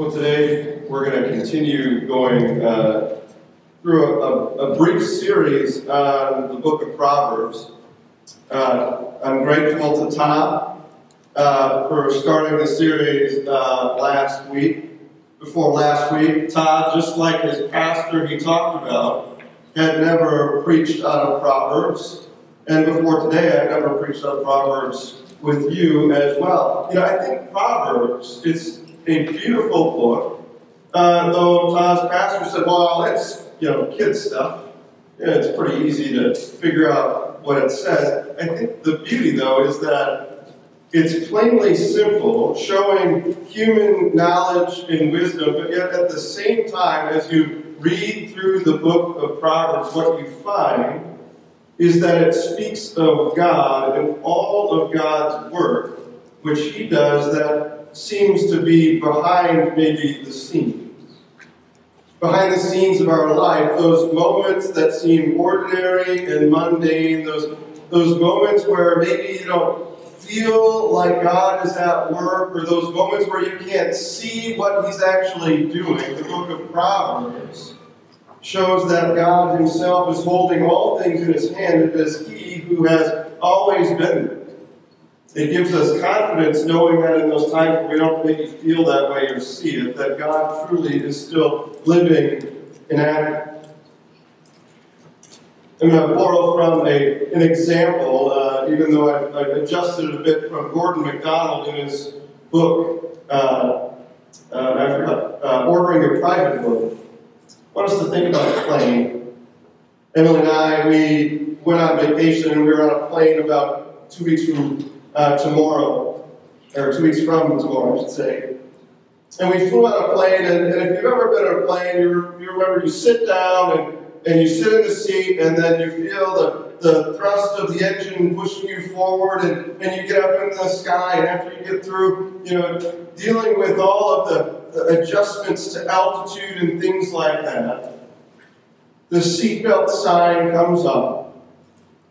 Well, today we're going to continue going uh, through a, a, brief series on the book of Proverbs. Uh, I'm grateful to Tom uh, for starting the series uh, last week. Before last week, Todd, just like his pastor he talked about, had never preached out of Proverbs. And before today, I've never preached out of Proverbs with you as well. You know, I think Proverbs is a beautiful book, uh, though Todd's pastor said, well, it's, you know, kid stuff. Yeah, it's pretty easy to figure out what it says. I think the beauty, though, is that it's plainly simple, showing human knowledge and wisdom, but yet at the same time, as you read through the book of Proverbs, what you find is that it speaks of God and all of God's work, which He does that seems to be behind maybe the scenes. Behind the scenes of our life, those moments that seem ordinary and mundane, those, those moments where maybe you don't feel like God is at work, or those moments where you can't see what He's actually doing. The book of Proverbs shows that God Himself is holding all things in His hand. It is He who has always been there. It gives us confidence knowing that in those times we don't maybe feel that way or see it, that God truly is still living and active. I'm going to borrow from a, an example, uh, even though I've, I've, adjusted it a bit from Gordon MacDonald in his book, uh, uh, forgot, uh, Ordering a Private Book. I want us to think about a plane. Emily and I, we went on vacation and we were on a plane about two weeks from uh, tomorrow, or two weeks from tomorrow, I should say. And we flew on a plane, and, and if you've ever been on a plane, you, you remember you sit down and, and you sit in the seat, and then you feel the, the thrust of the engine pushing you forward, and, and you get up into the sky, and after you get through, you know, dealing with all of the, the adjustments to altitude and things like that, the seatbelt sign comes up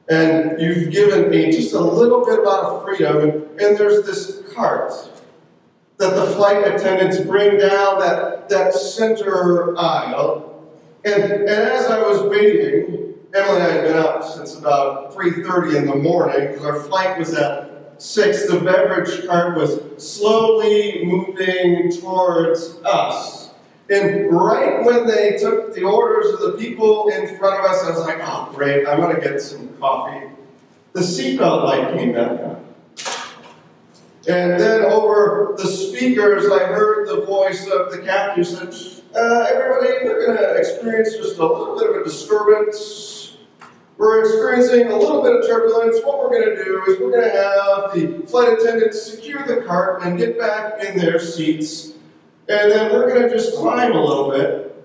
and you've given me just a little bit of freedom, and, there's this cart that the flight attendants bring down that, that center aisle. And, and as I was waiting, Emily and I had been up since about 3.30 in the morning because our flight was at 6. The beverage cart was slowly moving towards us. And right when they took the orders of the people in front of us, I was like, oh, great, I'm going to get some coffee. The seatbelt light came back on. And then over the speakers, I heard the voice of the captain said, uh, everybody, we're going to experience just a little bit of a disturbance. We're experiencing a little bit of turbulence. What we're going to do is we're going to have the flight attendants secure the cart and get back in their seats and then we're going to just climb a little bit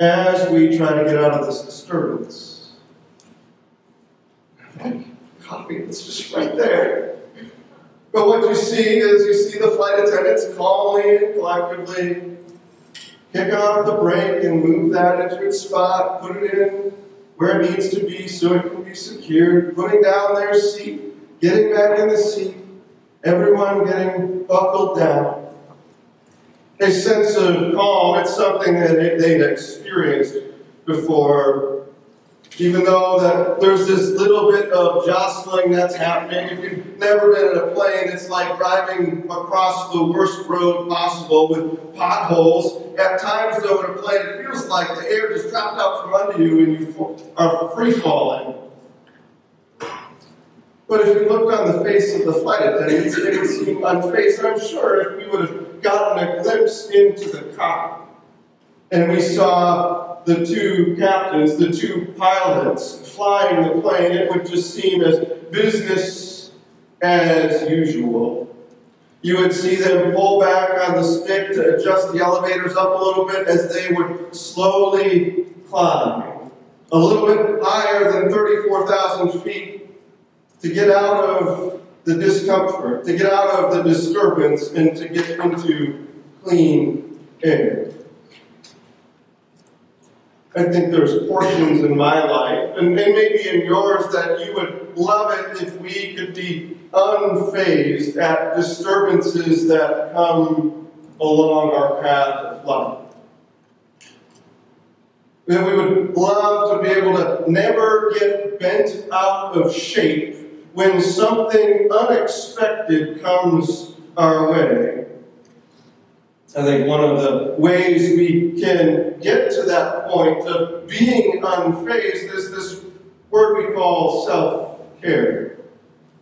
as we try to get out of this disturbance. Copy, it's just right there. But what you see is you see the flight attendants calmly and collectively kick off the brake and move that into its spot, put it in where it needs to be so it can be secured, putting down their seat, getting back in the seat, everyone getting buckled down a sense of calm. It's something that they'd experienced before. Even though that there's this little bit of jostling that's happening. If you've never been in a plane, it's like driving across the worst road possible with potholes. At times, though, in a plane, it feels like the air just dropped out from under you and you are free falling. But if you looked on the face of the flight attendants, they would seem unfazed. I'm sure if we would have gotten a glimpse into the cockpit. And we saw the two captains, the two pilots flying the plane. It would just seem as business as usual. You would see them pull back on the stick to adjust the elevators up a little bit as they would slowly climb. A little bit higher than 34,000 feet to get out of the discomfort, to get out of the disturbance, and to get into clean air. I think there's portions in my life, and, maybe in yours, that you would love it if we could be unfazed at disturbances that come along our path of life. That we would love to be able to never get bent out of shape when something unexpected comes our way. I think one of the ways we can get to that point of being unfazed is this word we call self care.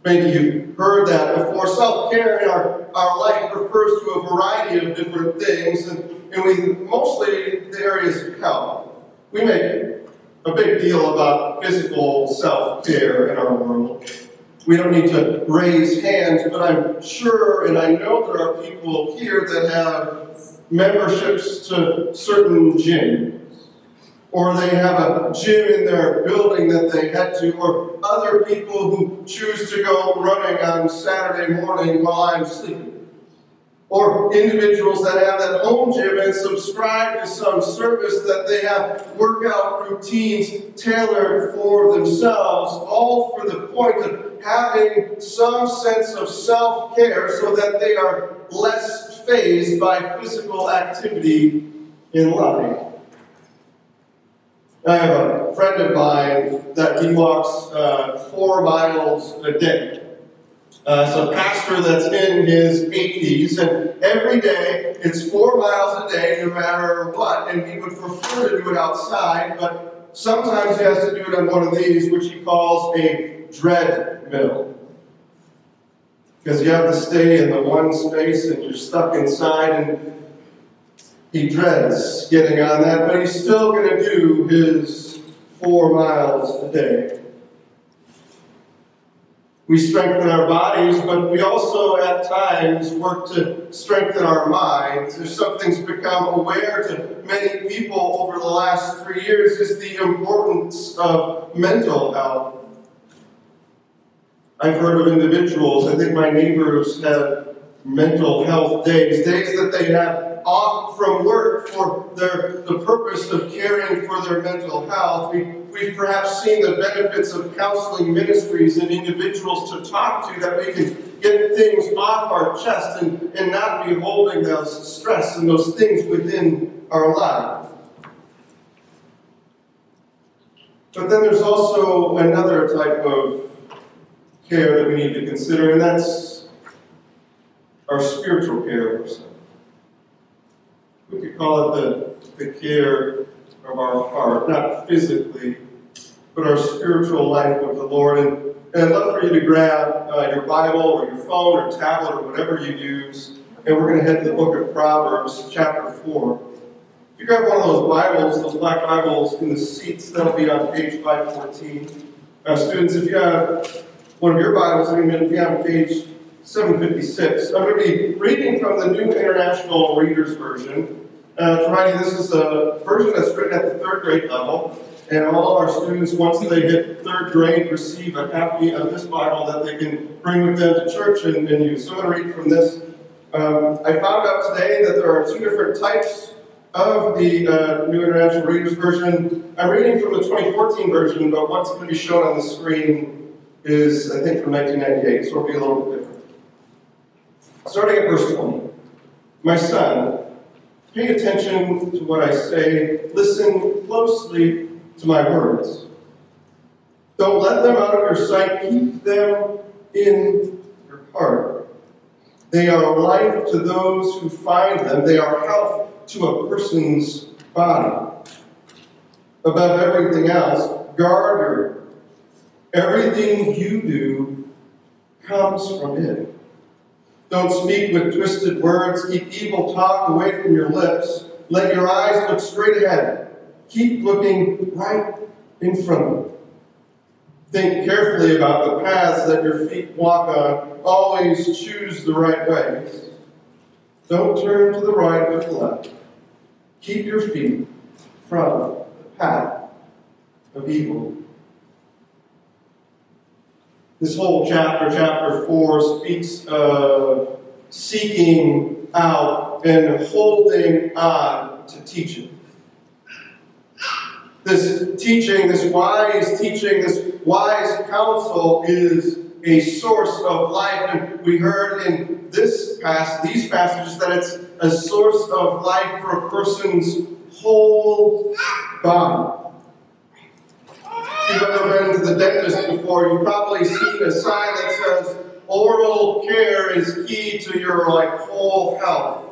Maybe you've heard that before. Self care in our, our life refers to a variety of different things, and, and we mostly the areas of health. We make a big deal about physical self care in our world. We don't need to raise hands, but I'm sure and I know there are people here that have memberships to certain gyms. Or they have a gym in their building that they head to, or other people who choose to go running on Saturday morning while I'm sleeping, or individuals that have that home gym and subscribe to some service that they have workout routines tailored for themselves, all for the point of having some sense of self care so that they are less fazed by physical activity in life. I have a friend of mine that he walks uh, four miles a day. Uh, it's a pastor that's in his 80s, and every day it's four miles a day, no matter what. And he would prefer to do it outside, but sometimes he has to do it on one of these, which he calls a dread mill. Because you have to stay in the one space and you're stuck inside, and he dreads getting on that, but he's still going to do his four miles a day. We strengthen our bodies, but we also at times work to strengthen our minds. There's something's become aware to many people over the last three years is the importance of mental health. I've heard of individuals, I think my neighbors have mental health days, days that they have off from work for their, the purpose of caring for their mental health. We, we've perhaps seen the benefits of counseling ministries and individuals to talk to that we can get things off our chest and, and not be holding those stress and those things within our life. But then there's also another type of care that we need to consider, and that's our spiritual care ourselves we could call it the, the care of our heart, not physically, but our spiritual life with the Lord. And, and I'd love for you to grab uh, your Bible or your phone or tablet or whatever you use, and we're going to head to the book of Proverbs, chapter 4. If you grab one of those Bibles, those black Bibles in the seats, that'll be on page 514. Uh, students, if you have one of your Bibles, I'm going to be on page 756. I'm going to be reading from the New International Reader's Version. Uh, this is a version that's written at the third grade level, and all our students, once they hit third grade, receive a copy of this Bible that they can bring with them to church and, and use. So I'm going to read from this. Um, I found out today that there are two different types of the uh, New International Reader's Version. I'm reading from the 2014 version, but what's going to be shown on the screen is, I think, from 1998, so it'll be a little bit different. Starting at verse 20. My son, pay attention to what I say, listen closely to my words. Don't let them out of your sight, keep them in your heart. They are life to those who find them, they are health to a person's body. Above everything else, guard your everything you do comes from it. Don't speak with twisted words. Keep evil talk away from your lips. Let your eyes look straight ahead. Keep looking right in front of you. Think carefully about the paths that your feet walk on. Always choose the right ways. Don't turn to the right or the left. Keep your feet from the path of evil. This whole chapter, chapter 4, speaks of seeking out and holding on to teaching. This teaching, this wise teaching, this wise counsel is a source of life. And we heard in this past these passages that it's a source of life for a person's whole body. You've ever been to the dentist before, you've probably seen a sign that says oral care is key to your like whole health.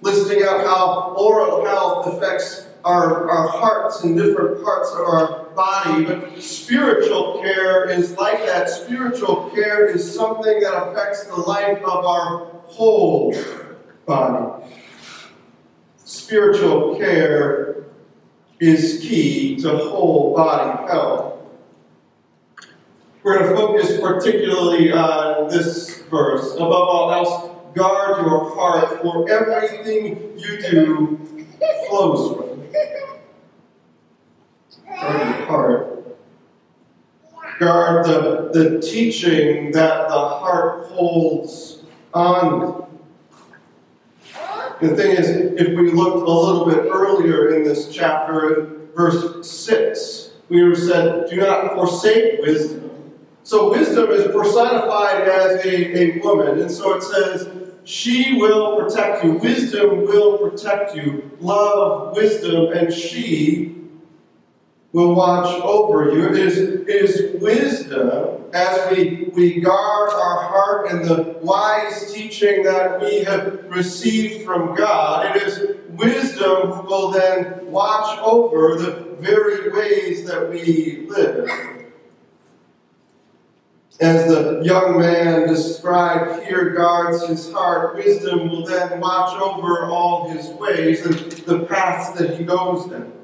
Listing out how oral health affects our, our hearts and different parts of our body. But spiritual care is like that. Spiritual care is something that affects the life of our whole body. Spiritual care is key to whole body health. We're going to focus particularly on this verse. Above all else, guard your heart, for everything you do flows from it. Guard your heart. Guard the, the teaching that the heart holds on the thing is, if we looked a little bit earlier in this chapter, in verse 6, we said, Do not forsake wisdom. So wisdom is personified as a, a woman, and so it says, She will protect you. Wisdom will protect you. Love, wisdom, and she will watch over you. It is, it is wisdom as we, we guard our heart and the wise teaching that we have received from God. It is wisdom who will then watch over the very ways that we live. As the young man described here guards his heart, wisdom will then watch over all his ways and the paths that he goes down.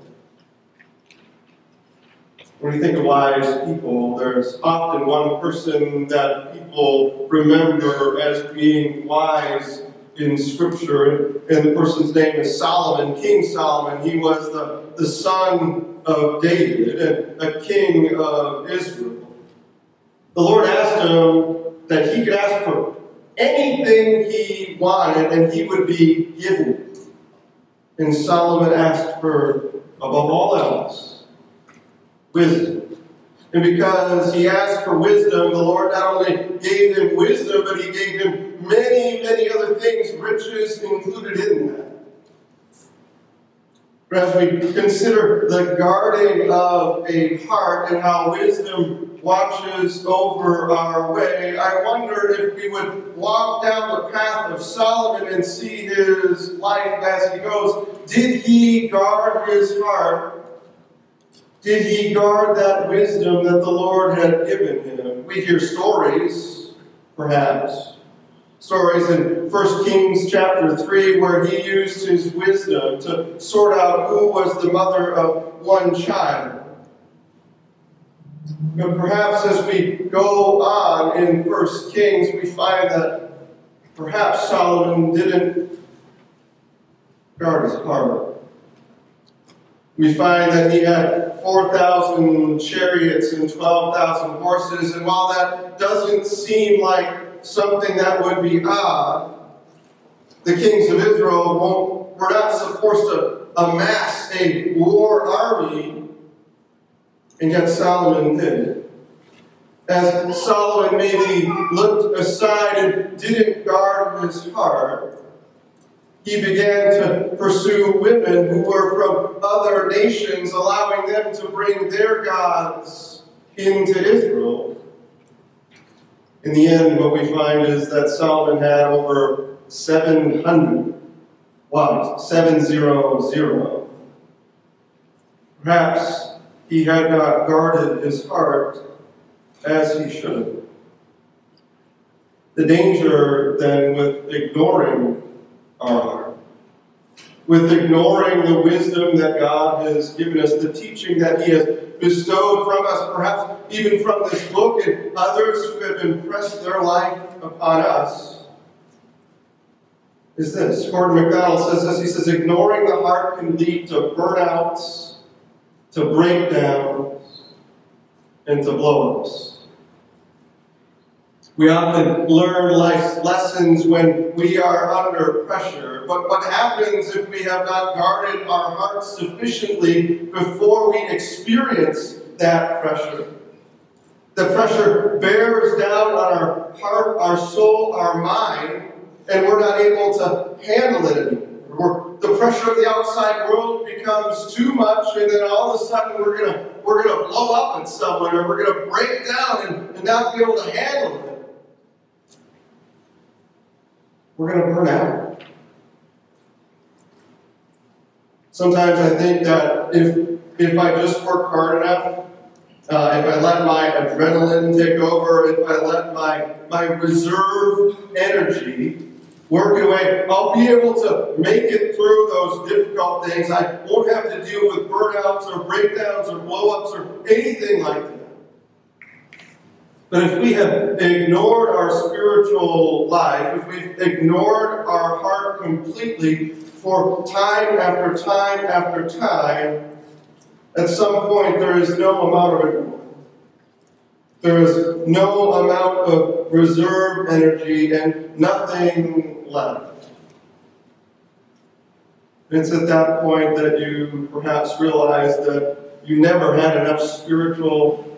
When you think of wise people, there's often one person that people remember as being wise in Scripture, and the person's name is Solomon, King Solomon. He was the, the son of David and a king of Israel. The Lord asked him that he could ask for anything he wanted and he would be given. And Solomon asked for, above all else, wisdom. And because he asked for wisdom, the Lord not only gave him wisdom, but he gave him many, many other things, riches included in that. As we consider the guarding of a heart and how wisdom watches over our way, I wonder if we would walk down the path of Solomon and see his life as he goes. Did he guard his heart did he guard that wisdom that the Lord had given him? We hear stories, perhaps. Stories in 1 Kings chapter 3 where he used his wisdom to sort out who was the mother of one child. But perhaps as we go on in 1 Kings, we find that perhaps Solomon didn't guard his heart. We find that he had 4,000 chariots and 12,000 horses, and while that doesn't seem like something that would be odd, the kings of Israel were not supposed to amass a war army, and yet Solomon did. As Solomon maybe looked aside and didn't guard his heart, he began to pursue women who were from other nations, allowing them to bring their gods into Israel. In the end, what we find is that Solomon had over 700 wives, 700. Perhaps he had not guarded his heart as he should. The danger then with ignoring are. With ignoring the wisdom that God has given us, the teaching that He has bestowed from us, perhaps even from this book and others who have impressed their life upon us, is this. Gordon MacDonald says this. He says, ignoring the heart can lead to burnouts, to breakdowns, and to blowups. We often learn life's lessons when we are under pressure. But what happens if we have not guarded our hearts sufficiently before we experience that pressure? The pressure bears down on our heart, our soul, our mind, and we're not able to handle it anymore. The pressure of the outside world becomes too much, and then all of a sudden we're gonna we're gonna blow up at someone, or we're gonna break down and, and not be able to handle it. We're gonna burn out. Sometimes I think that if if I just work hard enough, uh, if I let my adrenaline take over, if I let my my reserve energy work away, I'll be able to make it through those difficult things. I won't have to deal with burnouts or breakdowns or blowups or anything like that. But if we have ignored our spiritual life, if we've ignored our heart completely for time after time after time, at some point there is no amount of. There is no amount of reserve energy and nothing left. It's at that point that you perhaps realize that you never had enough spiritual,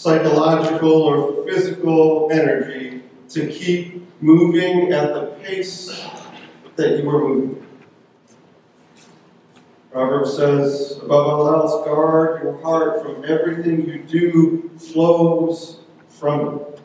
psychological, or physical energy to keep moving at the pace that you were moving. Proverbs says, above all else, guard your heart from everything you do flows from it.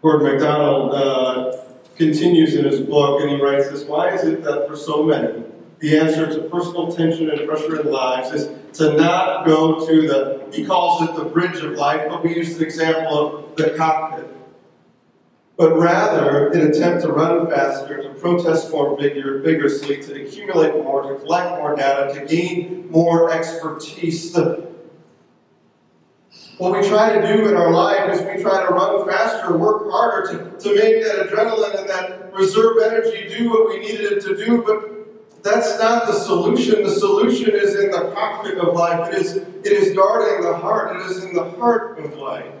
Gordon MacDonald uh, continues in his book and he writes this Why is it that for so many, the answer to personal tension and pressure in lives is to not go to the, he calls it the bridge of life, but we use the example of the cockpit but rather an attempt to run faster, to protest more vigor, vigorously, to accumulate more, to collect more data, to gain more expertise. The, what we try to do in our life is we try to run faster, work harder to, to make that adrenaline and that reserve energy do what we needed it to do, but that's not the solution. The solution is in the cockpit of life. It is, it is guarding the heart. It is in the heart of life.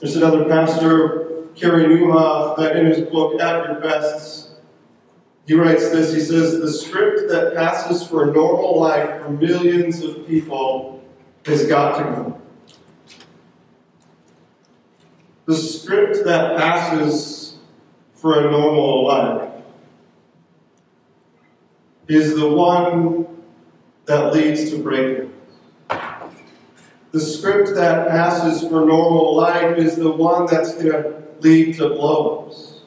There's another pastor, Carey Nieuwhof, that in his book, At Your Best, he writes this. He says, The script that passes for a normal life for millions of people has got to go. The script that passes for a normal life is the one that leads to breakthrough. The script that passes for normal life is the one that's going to lead to blowups.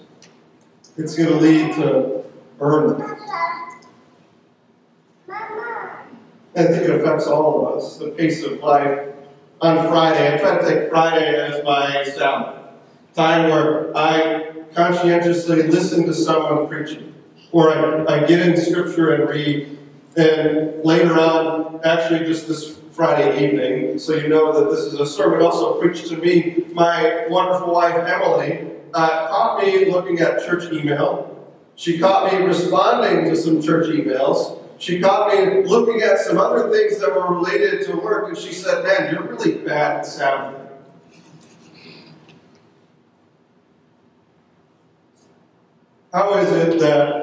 It's going to lead to burn. I think it affects all of us, the pace of life. On Friday, I try to take Friday as my Sabbath, time where I conscientiously listen to someone preaching, or I, I get in Scripture and read, and later on, actually just this Friday evening, so you know that this is a sermon also preached to me. My wonderful wife, Emily, uh, caught me looking at church email. She caught me responding to some church emails. She caught me looking at some other things that were related to work, and she said, Man, you're really bad at sounding. How is it that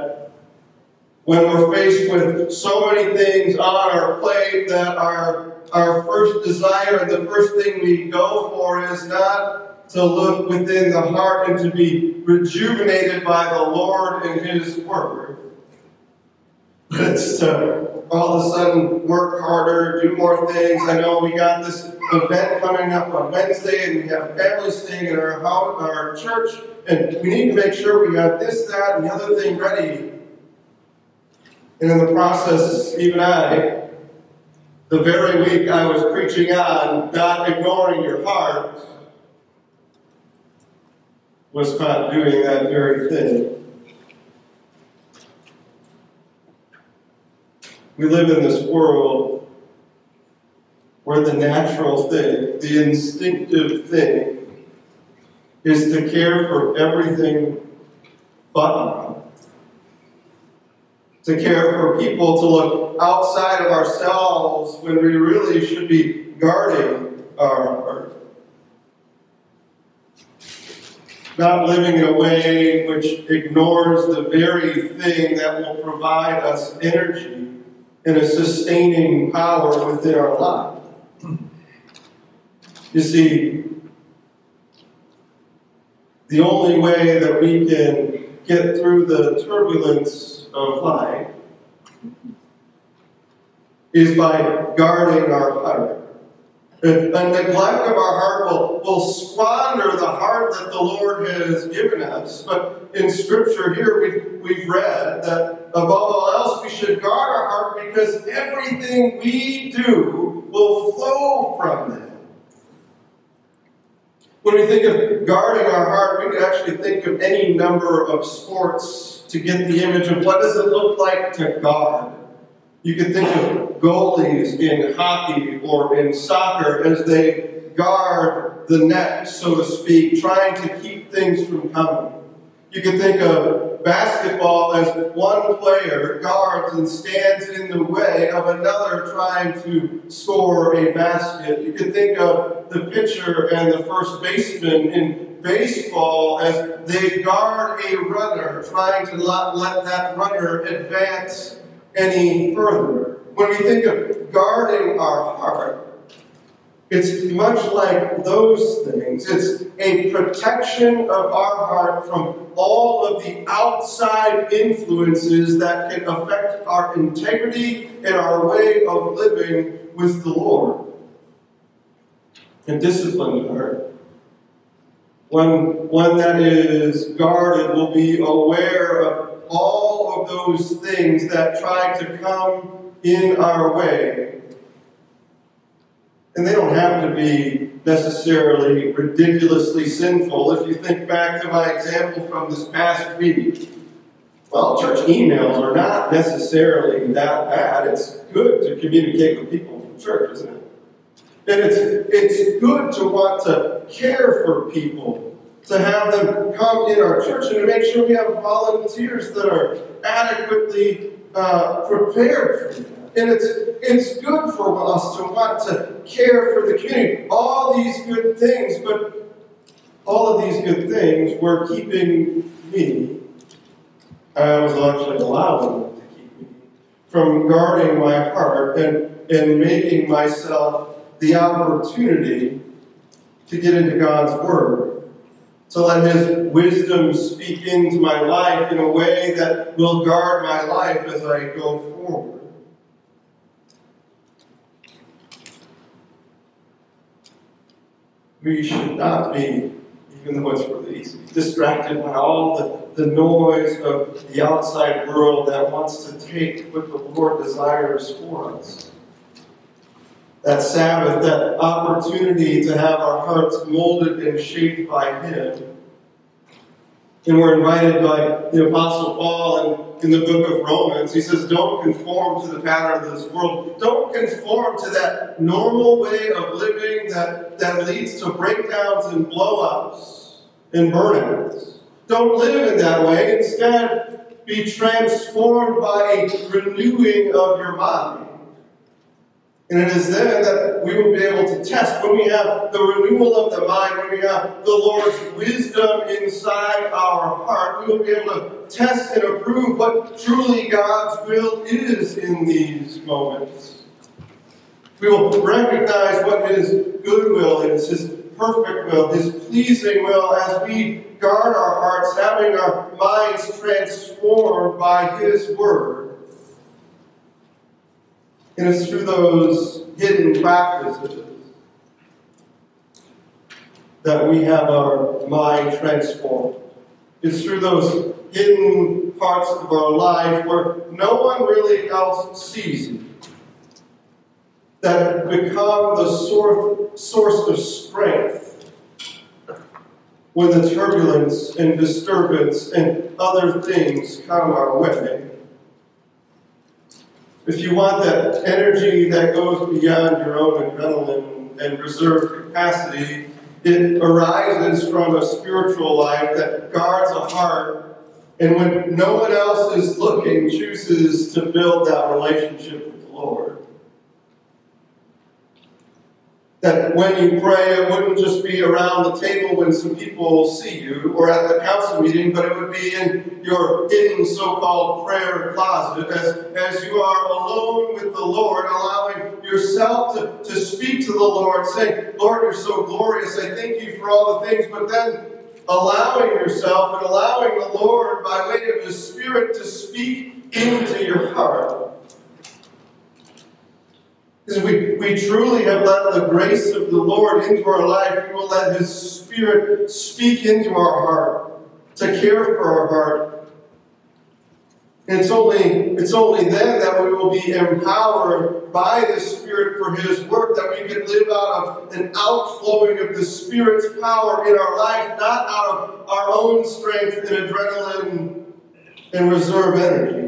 when we're faced with so many things on our plate that are our first desire and the first thing we go for is not to look within the heart and to be rejuvenated by the Lord and His Word. But it's to all of a sudden work harder, do more things. I know we got this event coming up on Wednesday, and we have families staying in our house, our church, and we need to make sure we got this, that, and the other thing ready. And in the process, even I the very week I was preaching on not ignoring your heart was caught doing that very thing. We live in this world where the natural thing, the instinctive thing, is to care for everything but to care for people, to look outside of ourselves when we really should be guarding our heart. Not living in a way which ignores the very thing that will provide us energy and a sustaining power within our life. You see, the only way that we can get through the turbulence of life is by guarding our heart. A, neglect of our heart will, will squander the heart that the Lord has given us. But in Scripture here, we've, we've read that above all else, we should guard our heart because everything we do will flow from it. When we think of guarding our heart, we could actually think of any number of sports to get the image of what does it look like to guard. You could think of goalies in hockey or in soccer as they guard the net, so to speak, trying to keep things from coming. You can think of basketball as one player guards and stands in the way of another trying to score a basket. You can think of the pitcher and the first baseman in baseball as they guard a runner, trying to not let that runner advance any further. When we think of guarding our heart, it's much like those things. It's a protection of our heart from all of the outside influences that can affect our integrity and our way of living with the Lord. A disciplined heart, one, one that is guarded, will be aware of all of those things that try to come in our way and they don't have to be necessarily ridiculously sinful. If you think back to my example from this past week, well, church emails are not necessarily that bad. It's good to communicate with people from church, isn't it? And it's, it's good to want to care for people, to have them come in our church and to make sure we have volunteers that are adequately uh, prepared for. And it's, it's good for us to want to care for the community. All these good things, but all of these good things were keeping me, I was actually allowing them to keep me, from guarding my heart and, and making myself the opportunity to get into God's Word, to let His wisdom speak into my life in a way that will guard my life as I go forward. we should not be, even though it's really easy, distracted by all the, the noise of the outside world that wants to take what the Lord desires for us. That Sabbath, that opportunity to have our hearts molded and shaped by Him and we're invited by the Apostle Paul in, in the book of Romans. He says, Don't conform to the pattern of this world. Don't conform to that normal way of living that, that leads to breakdowns and blowups and burnouts. Don't live in that way. Instead, be transformed by a renewing of your mind. And it is then that we will be able to test when we have the renewal of the mind, when we have the Lord's wisdom inside our heart, we will be able to test and approve what truly God's will is in these moments. We will recognize what His good will is, His perfect will, His pleasing will, as we guard our hearts, having our minds transformed by His Word. It's through those hidden practices that we have our mind transformed. It's through those hidden parts of our life where no one really else sees you that become the source of strength when the turbulence and disturbance and other things come our way. If you want that energy that goes beyond your own adrenaline and reserve capacity, it arises from a spiritual life that guards a heart and when no one else is looking, chooses to build that relationship with the Lord. That when you pray, it wouldn't just be around the table when some people see you or at the council meeting, but it would be in your hidden so called prayer closet as, as you are alone with the Lord, allowing yourself to, to speak to the Lord, saying, Lord, you're so glorious. I thank you for all the things, but then allowing yourself and allowing the Lord, by way of His Spirit, to speak into your heart. Because we, we truly have let the grace of the Lord into our life, we will let His Spirit speak into our heart, to care for our heart. And it's only, it's only then that we will be empowered by the Spirit for His work, that we can live out of an outflowing of the Spirit's power in our life, not out of our own strength and adrenaline and reserve energy.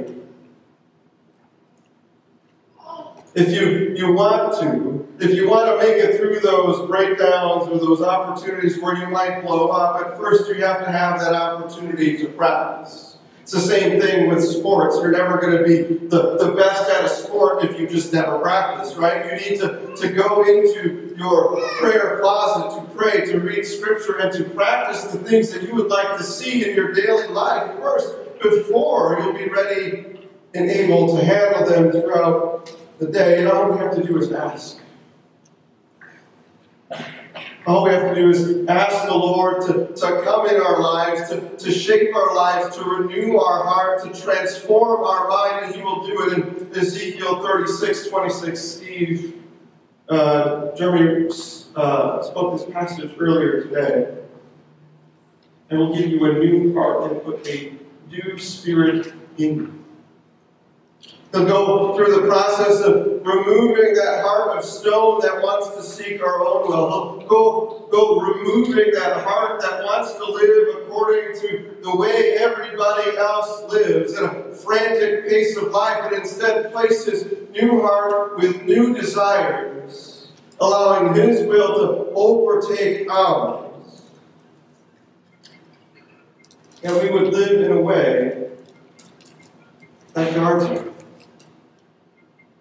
If you, you want to, if you want to make it through those breakdowns or those opportunities where you might blow up, at first you have to have that opportunity to practice. It's the same thing with sports. You're never going to be the, the best at a sport if you just never practice, right? You need to, to go into your prayer closet to pray, to read scripture, and to practice the things that you would like to see in your daily life first before you'll be ready and able to handle them throughout the day, and all we have to do is ask. All we have to do is ask the Lord to, to come in our lives, to, to shape our lives, to renew our heart, to transform our mind, and He will do it in Ezekiel 36 26. Steve, uh, Jeremy uh, spoke this passage earlier today. And will give you a new heart and put a new spirit in you. He'll go through the process of removing that heart of stone that wants to seek our own will. Go, go removing that heart that wants to live according to the way everybody else lives in a frantic pace of life, and instead place his new heart with new desires, allowing his will to overtake ours. And we would live in a way that guards us.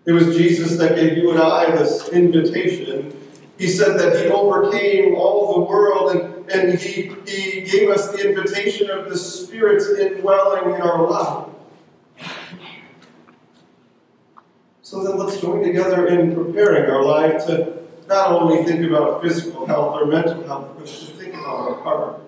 It was Jesus that gave you and I this invitation. He said that He overcame all the world and, and he, he gave us the invitation of the Spirit's indwelling in our life. So then let's join together in preparing our life to not only think about physical health or mental health, but to think about our heart.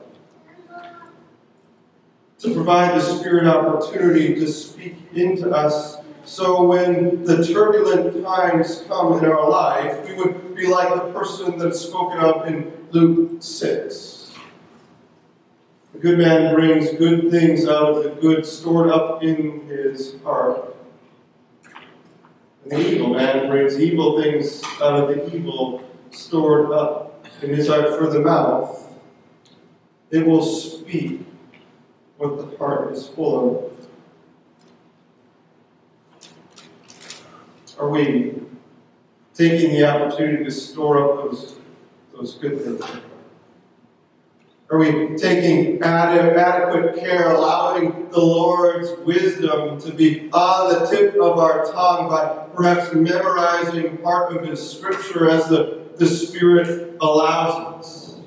To provide the Spirit opportunity to speak into us so when the turbulent times come in our life, we would be like the person that's spoken of in Luke 6. The good man brings good things out of the good stored up in his heart. And the evil man brings evil things out of the evil stored up in his heart for the mouth. It will speak what the heart is full of. Are we taking the opportunity to store up those, those good things? Are we taking adequate care, allowing the Lord's wisdom to be on the tip of our tongue by perhaps memorizing part of His scripture as the, the Spirit allows us?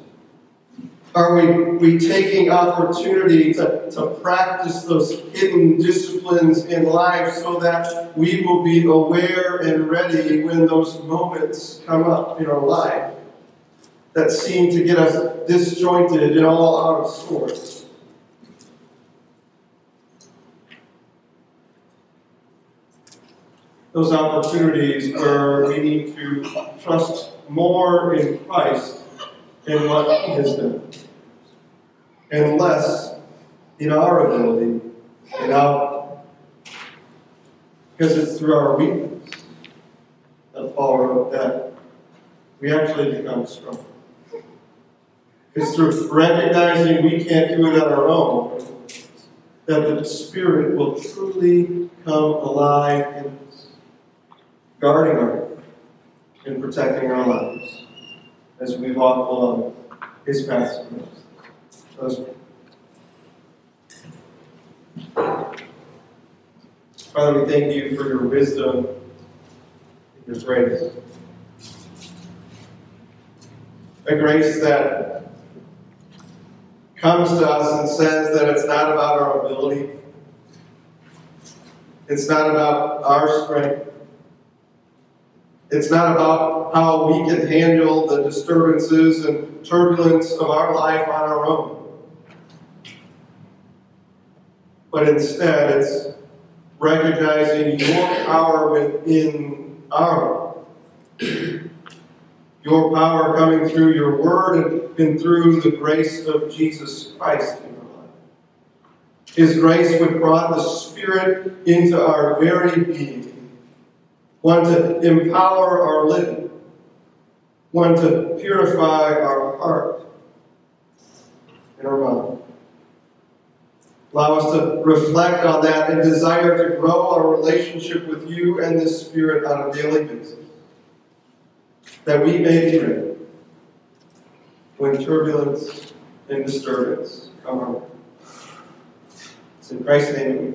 Are we, we taking opportunity to, to practice those hidden disciplines in life so that we will be aware and ready when those moments come up in our life that seem to get us disjointed and all out of sorts? Those opportunities where we need to trust more in Christ and what He has done and less in our ability and our because it's through our weakness that Paul wrote that we actually become strong. It's through recognizing we can't do it on our own that the Spirit will truly come alive in us, guarding our and protecting our lives as we walk along His path. Father, we thank you for your wisdom and your grace. A grace that comes to us and says that it's not about our ability, it's not about our strength, it's not about how we can handle the disturbances and turbulence of our life on our own. But instead, it's recognizing your power within our your power coming through your word and, through the grace of Jesus Christ in our life. His grace which brought the Spirit into our very being, one to empower our living, one to purify our heart and our mind. Allow us to reflect on that and desire to grow our relationship with you and the Spirit on a daily basis that we may be ready when turbulence and disturbance come our. It's in Christ's name